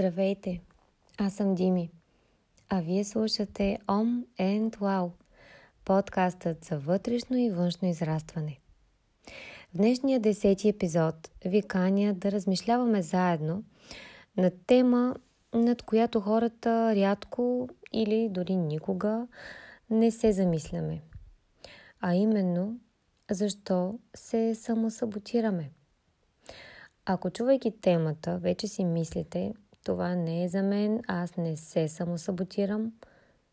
Здравейте! Аз съм Дими, а вие слушате Om and Wow, подкастът за вътрешно и външно израстване. В днешния десети епизод ви каня да размишляваме заедно на тема, над която хората рядко или дори никога не се замисляме. А именно, защо се самосаботираме – ако чувайки темата, вече си мислите, това не е за мен, аз не се самосаботирам,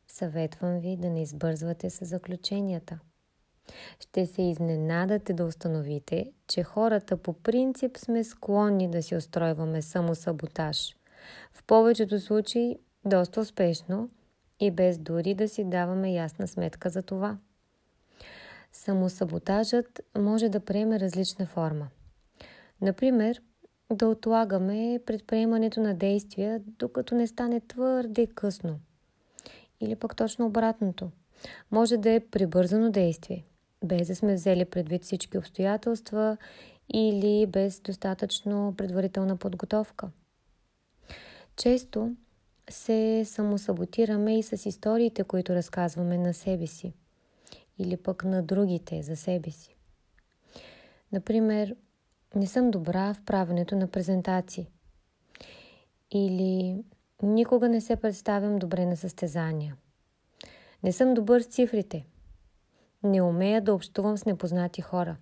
съветвам ви да не избързвате с заключенията. Ще се изненадате да установите, че хората по принцип сме склонни да си устройваме самосаботаж. В повечето случаи доста успешно и без дори да си даваме ясна сметка за това. Самосаботажът може да приеме различна форма. Например, да отлагаме предприемането на действия, докато не стане твърде късно. Или пък точно обратното. Може да е прибързано действие, без да сме взели предвид всички обстоятелства или без достатъчно предварителна подготовка. Често се самосаботираме и с историите, които разказваме на себе си или пък на другите за себе си. Например, не съм добра в правенето на презентации. Или никога не се представям добре на състезания. Не съм добър с цифрите. Не умея да общувам с непознати хора.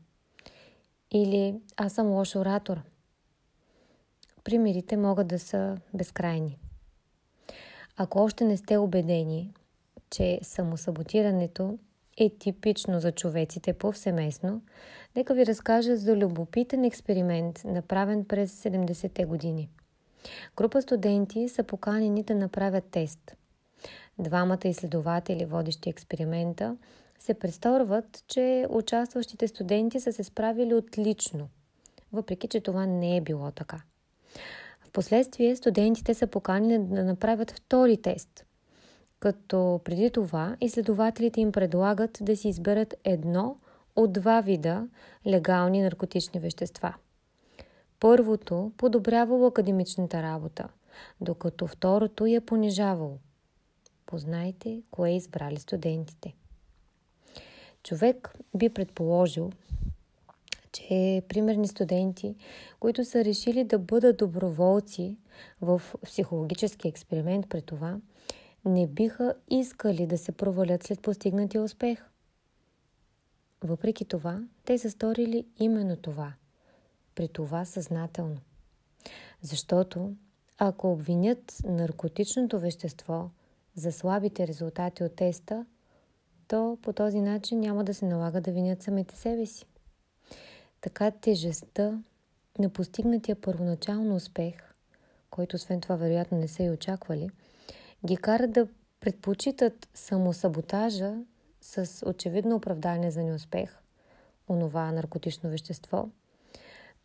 Или аз съм лош оратор. Примерите могат да са безкрайни. Ако още не сте убедени, че самосаботирането е типично за човеците повсеместно, нека ви разкажа за любопитен експеримент, направен през 70-те години. Група студенти са поканени да направят тест. Двамата изследователи, водещи експеримента, се представят, че участващите студенти са се справили отлично, въпреки че това не е било така. Впоследствие студентите са поканени да направят втори тест – като преди това изследователите им предлагат да си изберат едно от два вида легални наркотични вещества. Първото подобрявало академичната работа, докато второто я понижавало. Познайте кое избрали студентите. Човек би предположил, че примерни студенти, които са решили да бъдат доброволци в психологически експеримент при това, не биха искали да се провалят след постигнатия успех. Въпреки това, те са сторили именно това. При това съзнателно. Защото, ако обвинят наркотичното вещество за слабите резултати от теста, то по този начин няма да се налага да винят самите себе си. Така тежестта на постигнатия първоначално успех, който освен това вероятно не са и очаквали – ги кара да предпочитат самосаботажа с очевидно оправдание за неуспех, онова наркотично вещество,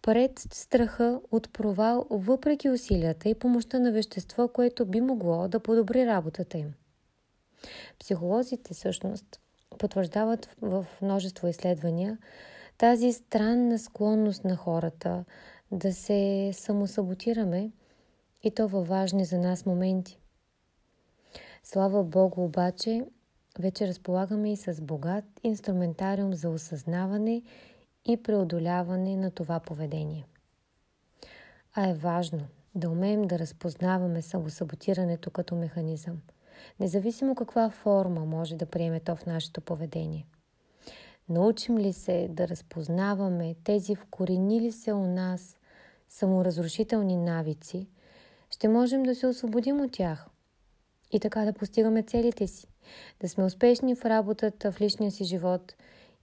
пред страха от провал въпреки усилията и помощта на вещество, което би могло да подобри работата им. Психолозите всъщност потвърждават в множество изследвания тази странна склонност на хората да се самосаботираме и то във важни за нас моменти. Слава Богу обаче, вече разполагаме и с богат инструментариум за осъзнаване и преодоляване на това поведение. А е важно да умеем да разпознаваме самосаботирането като механизъм, независимо каква форма може да приеме то в нашето поведение. Научим ли се да разпознаваме тези вкоренили се у нас саморазрушителни навици, ще можем да се освободим от тях – и така да постигаме целите си, да сме успешни в работата, в личния си живот,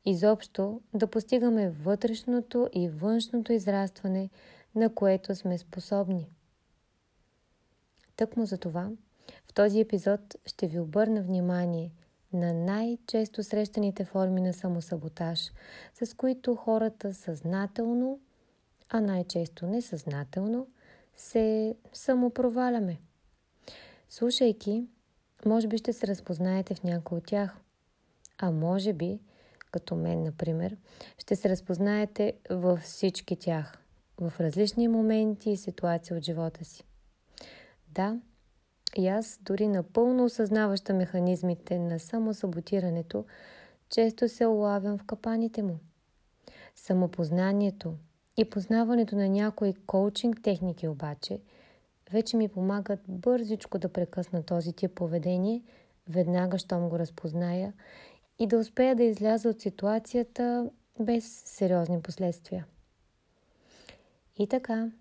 изобщо да постигаме вътрешното и външното израстване, на което сме способни. Тъкмо за това, в този епизод ще ви обърна внимание на най-често срещаните форми на самосаботаж, с които хората съзнателно, а най-често несъзнателно, се самопроваляме. Слушайки, може би ще се разпознаете в някой от тях. А може би, като мен, например, ще се разпознаете във всички тях, в различни моменти и ситуации от живота си. да, и аз, дори напълно осъзнаваща механизмите на самосаботирането, често се улавям в капаните му. Самопознанието и познаването на някои коучинг техники обаче вече ми помагат бързичко да прекъсна този тип поведение, веднага, щом го разпозная и да успея да изляза от ситуацията без сериозни последствия. И така,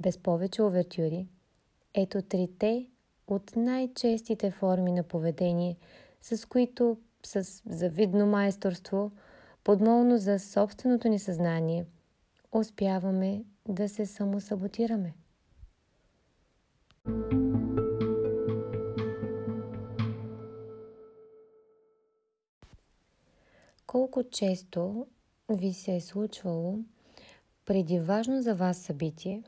без повече овертюри, ето трите от най-честите форми на поведение, с които с завидно майсторство, подмолно за собственото ни съзнание, успяваме да се самосаботираме. Колко често ви се е случвало преди важно за вас събитие,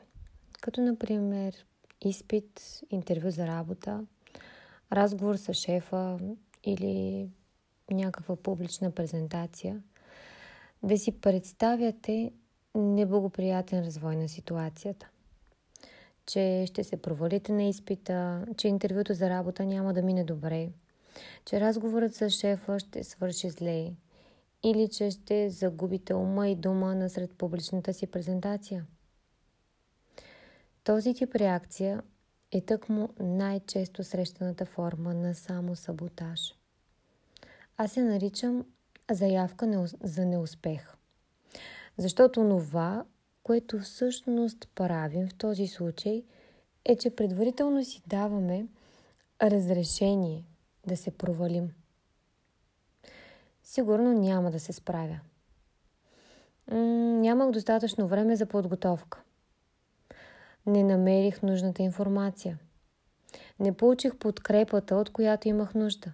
като например изпит, интервю за работа, разговор с шефа или някаква публична презентация, да си представяте неблагоприятен развой на ситуацията. Че ще се провалите на изпита, че интервюто за работа няма да мине добре, че разговорът с шефа ще свърши зле или че ще загубите ума и дума насред публичната си презентация. Този тип реакция е тъкмо най-често срещаната форма на само саботаж. Аз я наричам заявка за неуспех. Защото това, което всъщност правим в този случай, е, че предварително си даваме разрешение да се провалим. Сигурно няма да се справя. Нямах достатъчно време за подготовка. Не намерих нужната информация. Не получих подкрепата, от която имах нужда.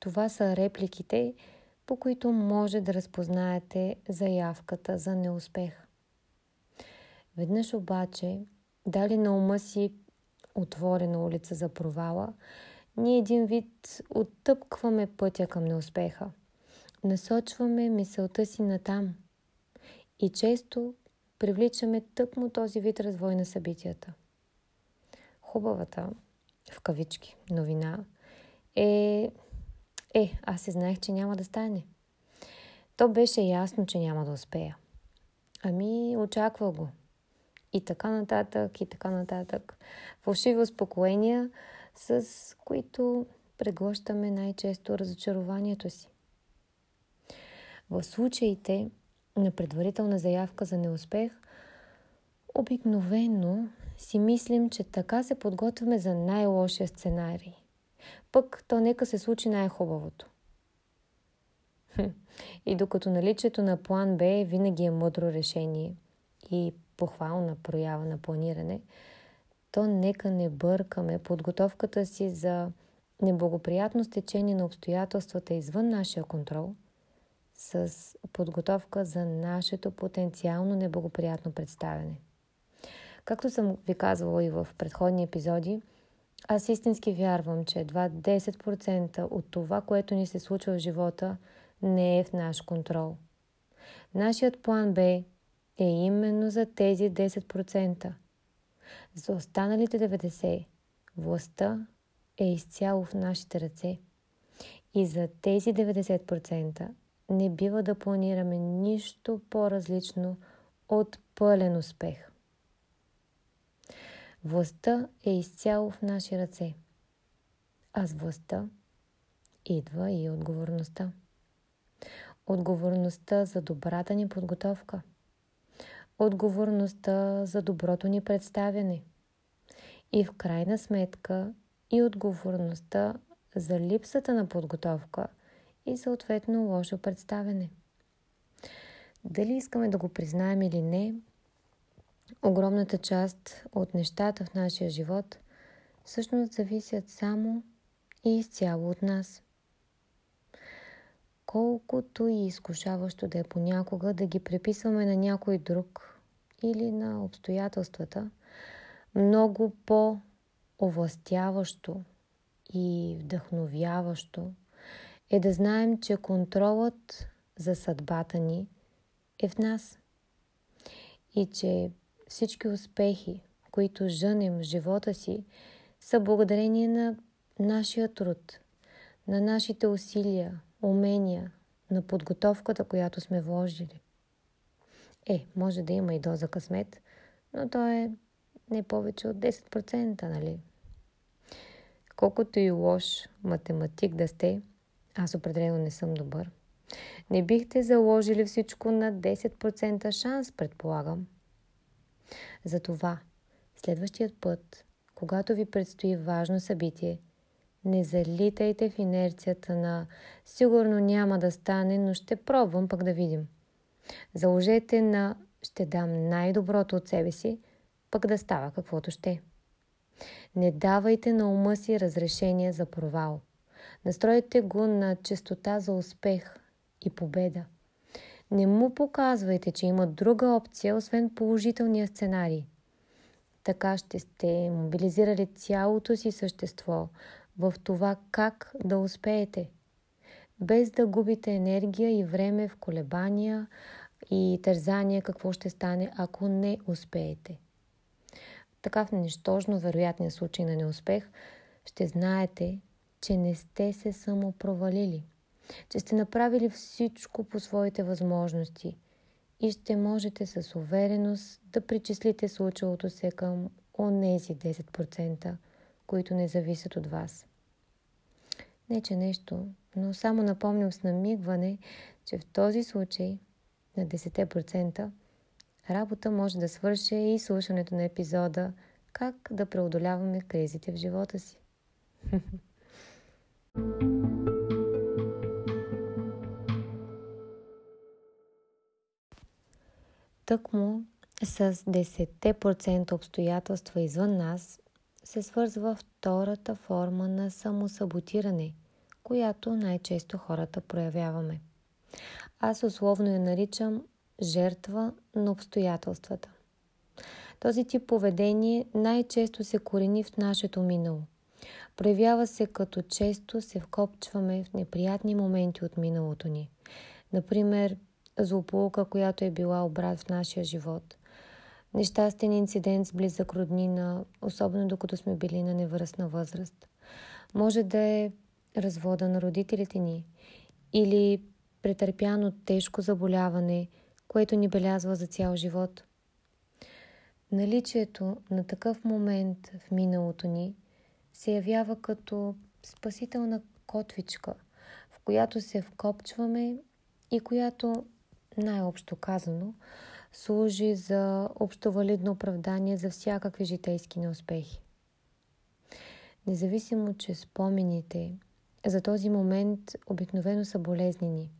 Това са репликите, по които може да разпознаете заявката за неуспех. Веднъж обаче, дали на ума си отворена улица за провала, ние един вид оттъпкваме пътя към неуспеха. Насочваме мисълта си натам. И често привличаме тъкмо този вид развой на събитията. Хубавата, в кавички, новина е... Е, аз се знаех, че няма да стане. То беше ясно, че няма да успея. Ами, очаква го. И така нататък, и така нататък. Фалшиви успокоения, с които преглъщаме най-често разочарованието си. В случаите на предварителна заявка за неуспех, обикновено си мислим, че така се подготвяме за най-лошия сценарий. Пък то нека се случи най-хубавото. И докато наличието на план Б винаги е мъдро решение и похвална проява на планиране, то нека не бъркаме подготовката си за неблагоприятно стечение на обстоятелствата извън нашия контрол с подготовка за нашето потенциално неблагоприятно представяне. Както съм ви казвала и в предходни епизоди, аз истински вярвам, че едва 10% от това, което ни се случва в живота, не е в наш контрол. Нашият план Б е именно за тези 10%. За останалите 90% властта е изцяло в нашите ръце. И за тези 90% не бива да планираме нищо по-различно от пълен успех. Властта е изцяло в наши ръце. А с властта идва и отговорността. Отговорността за добрата ни подготовка. Отговорността за доброто ни представяне. И в крайна сметка и отговорността за липсата на подготовка и съответно лошо представяне. Дали искаме да го признаем или не, огромната част от нещата в нашия живот всъщност зависят само и изцяло от нас. Колкото и изкушаващо да е понякога да ги приписваме на някой друг или на обстоятелствата, много по-овластяващо и вдъхновяващо е да знаем, че контролът за съдбата ни е в нас и че всички успехи, които жънем в живота си, са благодарение на нашия труд, на нашите усилия, умения, на подготовката, която сме вложили. Е, може да има и доза късмет, но то е не повече от 10%, нали? Колкото и лош математик да сте, аз определено не съм добър. Не бихте заложили всичко на 10% шанс, предполагам. Затова, следващият път, когато ви предстои важно събитие, не залитайте в инерцията на сигурно няма да стане, но ще пробвам пък да видим. Заложете на ще дам най-доброто от себе си, пък да става каквото ще. Не давайте на ума си разрешение за провал. Настройте го на честота за успех и победа. Не му показвайте, че има друга опция, освен положителния сценарий. Така ще сте мобилизирали цялото си същество в това как да успеете, без да губите енергия и време в колебания и тързания какво ще стане, ако не успеете. Така в нищожно вероятния случай на неуспех ще знаете, че не сте се само провалили, че сте направили всичко по своите възможности и ще можете с увереност да причислите случилото се към онези 10%, които не зависят от вас. Не, че нещо, но само напомням с намигване, че в този случай на 10% работа може да свърши и слушането на епизода как да преодоляваме кризите в живота си. Тъкмо с 10% обстоятелства извън нас се свързва втората форма на самосаботиране, която най-често хората проявяваме. Аз условно я наричам жертва на обстоятелствата. Този тип поведение най-често се корени в нашето минало. Проявява се като често се вкопчваме в неприятни моменти от миналото ни. Например, злополука, която е била обрат в нашия живот. Нещастен инцидент с близък роднина, особено докато сме били на невръстна възраст. Може да е развода на родителите ни или претърпяно тежко заболяване, което ни белязва за цял живот. Наличието на такъв момент в миналото ни се явява като спасителна котвичка, в която се вкопчваме и която, най-общо казано, служи за общовалидно оправдание за всякакви житейски неуспехи. Независимо, че спомените за този момент обикновено са болезнени.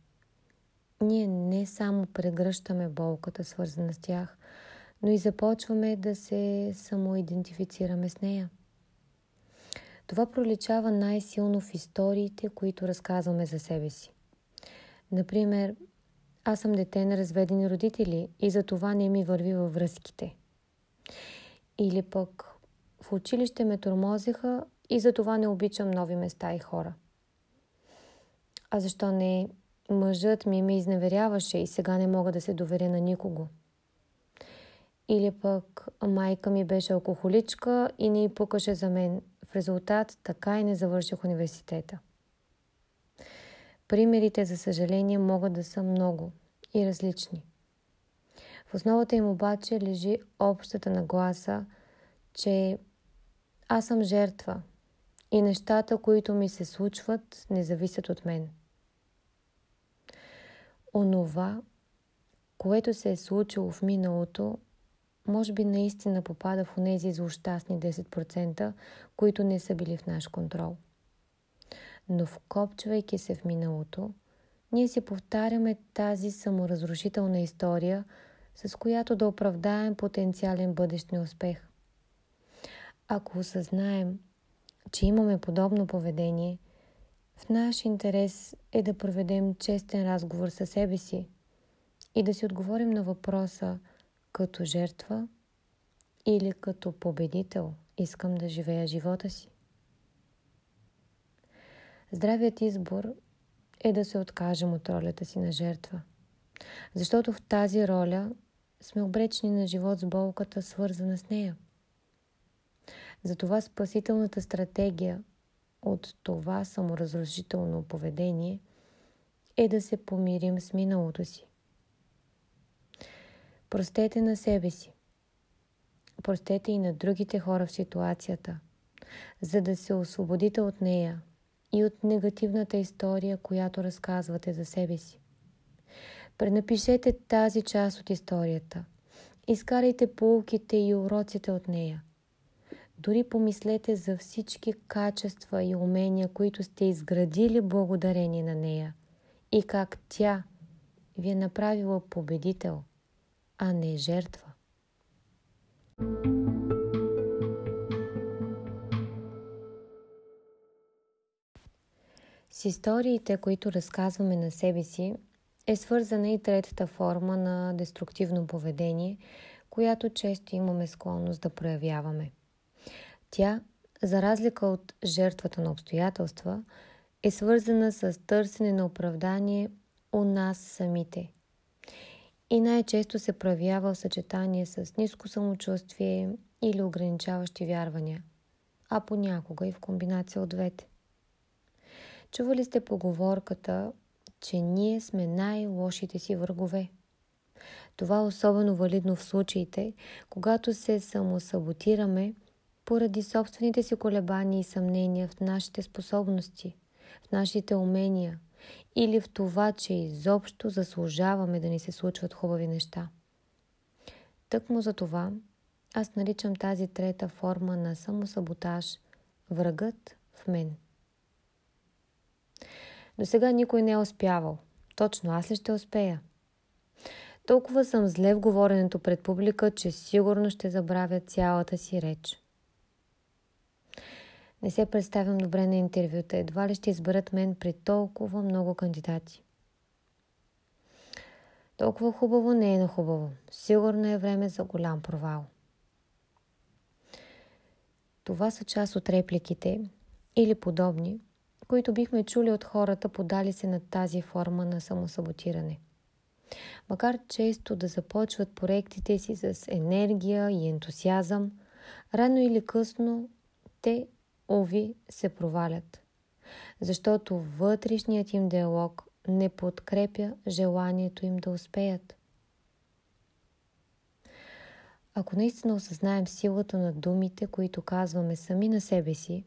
Ние не само прегръщаме болката, свързана с тях, но и започваме да се самоидентифицираме с нея. Това проличава най-силно в историите, които разказваме за себе си. Например, аз съм дете на разведени родители и за това не ми върви във връзките. Или пък в училище ме тормозиха и за това не обичам нови места и хора. А защо не мъжът ми ме изневеряваше и сега не мога да се доверя на никого? Или пък майка ми беше алкохоличка и не й пукаше за мен. В резултат така и не завърших университета. Примерите, за съжаление, могат да са много и различни. В основата им обаче лежи общата нагласа, че аз съм жертва и нещата, които ми се случват, не зависят от мен. Онова, което се е случило в миналото, може би наистина попада в тези злощастни 10%, които не са били в наш контрол. Но вкопчвайки се в миналото, ние си повтаряме тази саморазрушителна история, с която да оправдаем потенциален бъдещ неуспех. Ако осъзнаем, че имаме подобно поведение, в наш интерес е да проведем честен разговор със себе си и да си отговорим на въпроса като жертва или като победител искам да живея живота си. Здравият избор е да се откажем от ролята си на жертва. Защото в тази роля сме обречени на живот с болката, свързана с нея. Затова спасителната стратегия от това саморазрушително поведение е да се помирим с миналото си. Простете на себе си. Простете и на другите хора в ситуацията, за да се освободите от нея и от негативната история, която разказвате за себе си. Пренапишете тази част от историята. Изкарайте полуките и уроците от нея. Дори помислете за всички качества и умения, които сте изградили благодарение на нея и как тя ви е направила победител, а не жертва. С историите, които разказваме на себе си, е свързана и третата форма на деструктивно поведение, която често имаме склонност да проявяваме. Тя, за разлика от жертвата на обстоятелства, е свързана с търсене на оправдание у нас самите. И най-често се проявява в съчетание с ниско самочувствие или ограничаващи вярвания, а понякога и в комбинация от двете. Чували сте поговорката, че ние сме най-лошите си врагове. Това е особено валидно в случаите, когато се самосаботираме поради собствените си колебания и съмнения в нашите способности, в нашите умения или в това, че изобщо заслужаваме да ни се случват хубави неща. Тъкмо за това аз наричам тази трета форма на самосаботаж врагът в мен. До сега никой не е успявал. Точно аз ли ще успея? Толкова съм зле в говоренето пред публика, че сигурно ще забравя цялата си реч. Не се представям добре на интервюта. Едва ли ще изберат мен при толкова много кандидати. Толкова хубаво не е на хубаво. Сигурно е време за голям провал. Това са част от репликите или подобни, които бихме чули от хората, подали се на тази форма на самосаботиране. Макар често да започват проектите си с енергия и ентусиазъм, рано или късно те, ови, се провалят. Защото вътрешният им диалог не подкрепя желанието им да успеят. Ако наистина осъзнаем силата на думите, които казваме сами на себе си,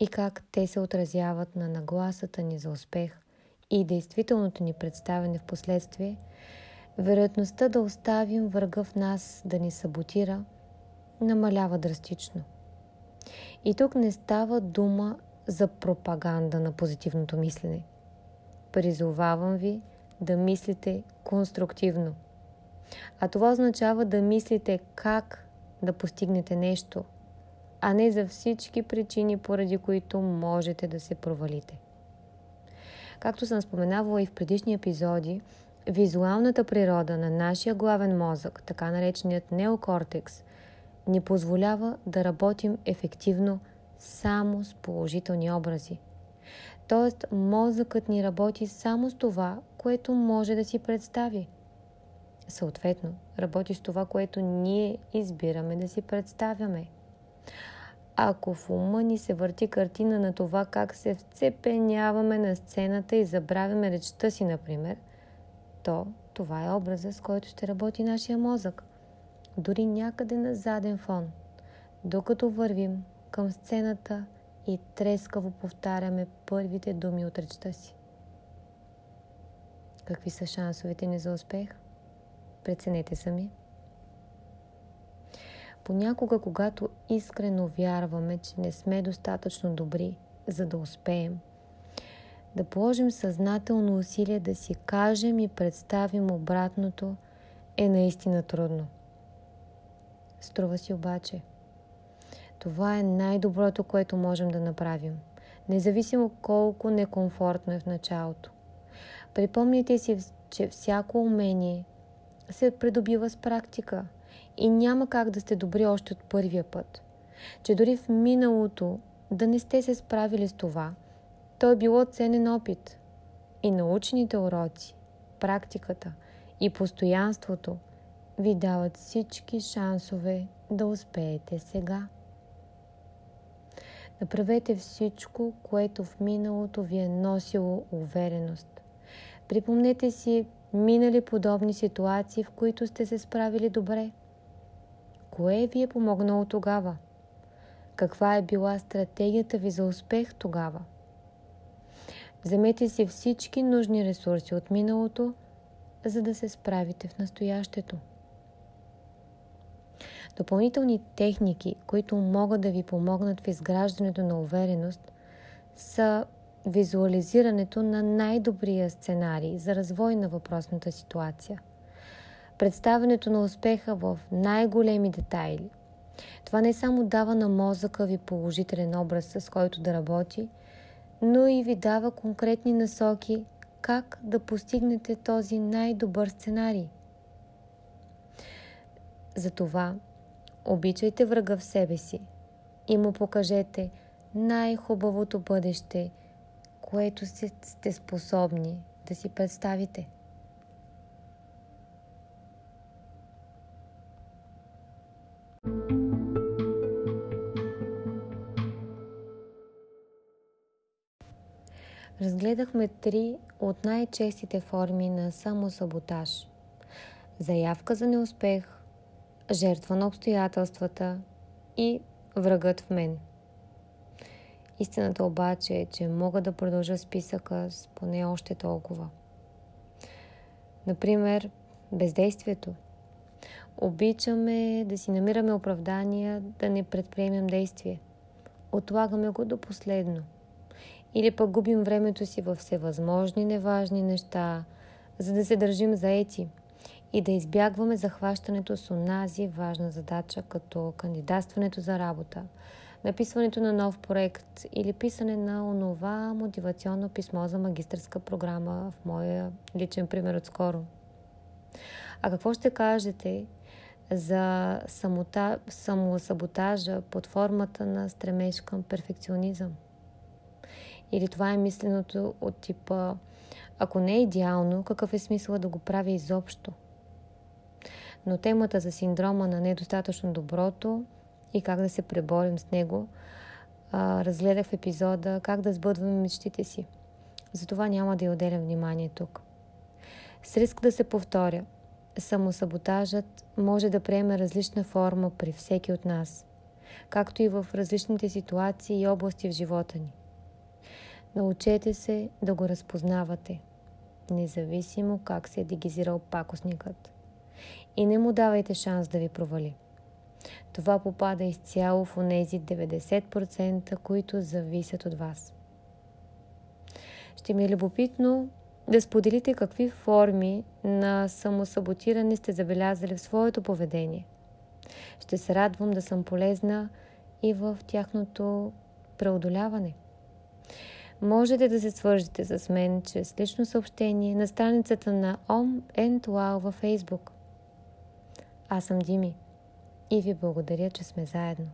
и как те се отразяват на нагласата ни за успех и действителното ни представяне в последствие, вероятността да оставим врага в нас да ни саботира намалява драстично. И тук не става дума за пропаганда на позитивното мислене. Призовавам ви да мислите конструктивно. А това означава да мислите как да постигнете нещо – а не за всички причини, поради които можете да се провалите. Както съм споменавала и в предишни епизоди, визуалната природа на нашия главен мозък, така нареченият неокортекс, ни позволява да работим ефективно само с положителни образи. Тоест, мозъкът ни работи само с това, което може да си представи. Съответно, работи с това, което ние избираме да си представяме. Ако в ума ни се върти картина на това как се вцепеняваме на сцената и забравяме речта си, например, то това е образа, с който ще работи нашия мозък. Дори някъде на заден фон, докато вървим към сцената и трескаво повтаряме първите думи от речта си. Какви са шансовете ни за успех? Преценете сами. Понякога, когато искрено вярваме, че не сме достатъчно добри, за да успеем, да положим съзнателно усилие да си кажем и представим обратното е наистина трудно. Струва си обаче. Това е най-доброто, което можем да направим, независимо колко некомфортно е в началото. Припомните си, че всяко умение се придобива с практика – и няма как да сте добри още от първия път. Че дори в миналото да не сте се справили с това, то е било ценен опит. И научните уроци, практиката и постоянството ви дават всички шансове да успеете сега. Направете всичко, което в миналото ви е носило увереност. Припомнете си минали подобни ситуации, в които сте се справили добре. Кое ви е помогнало тогава? Каква е била стратегията ви за успех тогава? Вземете си всички нужни ресурси от миналото, за да се справите в настоящето. Допълнителни техники, които могат да ви помогнат в изграждането на увереност, са визуализирането на най-добрия сценарий за развой на въпросната ситуация, представянето на успеха в най-големи детайли. Това не само дава на мозъка ви положителен образ, с който да работи, но и ви дава конкретни насоки как да постигнете този най-добър сценарий. Затова обичайте врага в себе си и му покажете най-хубавото бъдеще, което сте способни да си представите. Разгледахме три от най-честите форми на самосаботаж. Заявка за неуспех, жертва на обстоятелствата и врагът в мен. Истината обаче е, че мога да продължа списъка с поне още толкова. Например, бездействието. Обичаме да си намираме оправдания да не предприемем действие. Отлагаме го до последно – или пък губим времето си във всевъзможни неважни неща, за да се държим заети и да избягваме захващането с онази важна задача, като кандидатстването за работа, написването на нов проект или писане на онова мотивационно писмо за магистрска програма в моя личен пример отскоро. А какво ще кажете за самота, самосаботажа под формата на стремеж към перфекционизъм? Или това е мисленото от типа ако не е идеално, какъв е смисъл да го правя изобщо? Но темата за синдрома на недостатъчно доброто и как да се преборим с него, а, разгледах в епизода как да сбъдваме мечтите си. Затова няма да й отделям внимание тук. С риск да се повторя, самосаботажът може да приеме различна форма при всеки от нас, както и в различните ситуации и области в живота ни. Научете се да го разпознавате, независимо как се е дегизирал пакосникът. И не му давайте шанс да ви провали. Това попада изцяло в онези 90%, които зависят от вас. Ще ми е любопитно да споделите какви форми на самосаботиране сте забелязали в своето поведение. Ще се радвам да съм полезна и в тяхното преодоляване. Можете да се свържете с мен чрез лично съобщение на страницата на Om and Wow във Facebook. Аз съм Дими и ви благодаря, че сме заедно.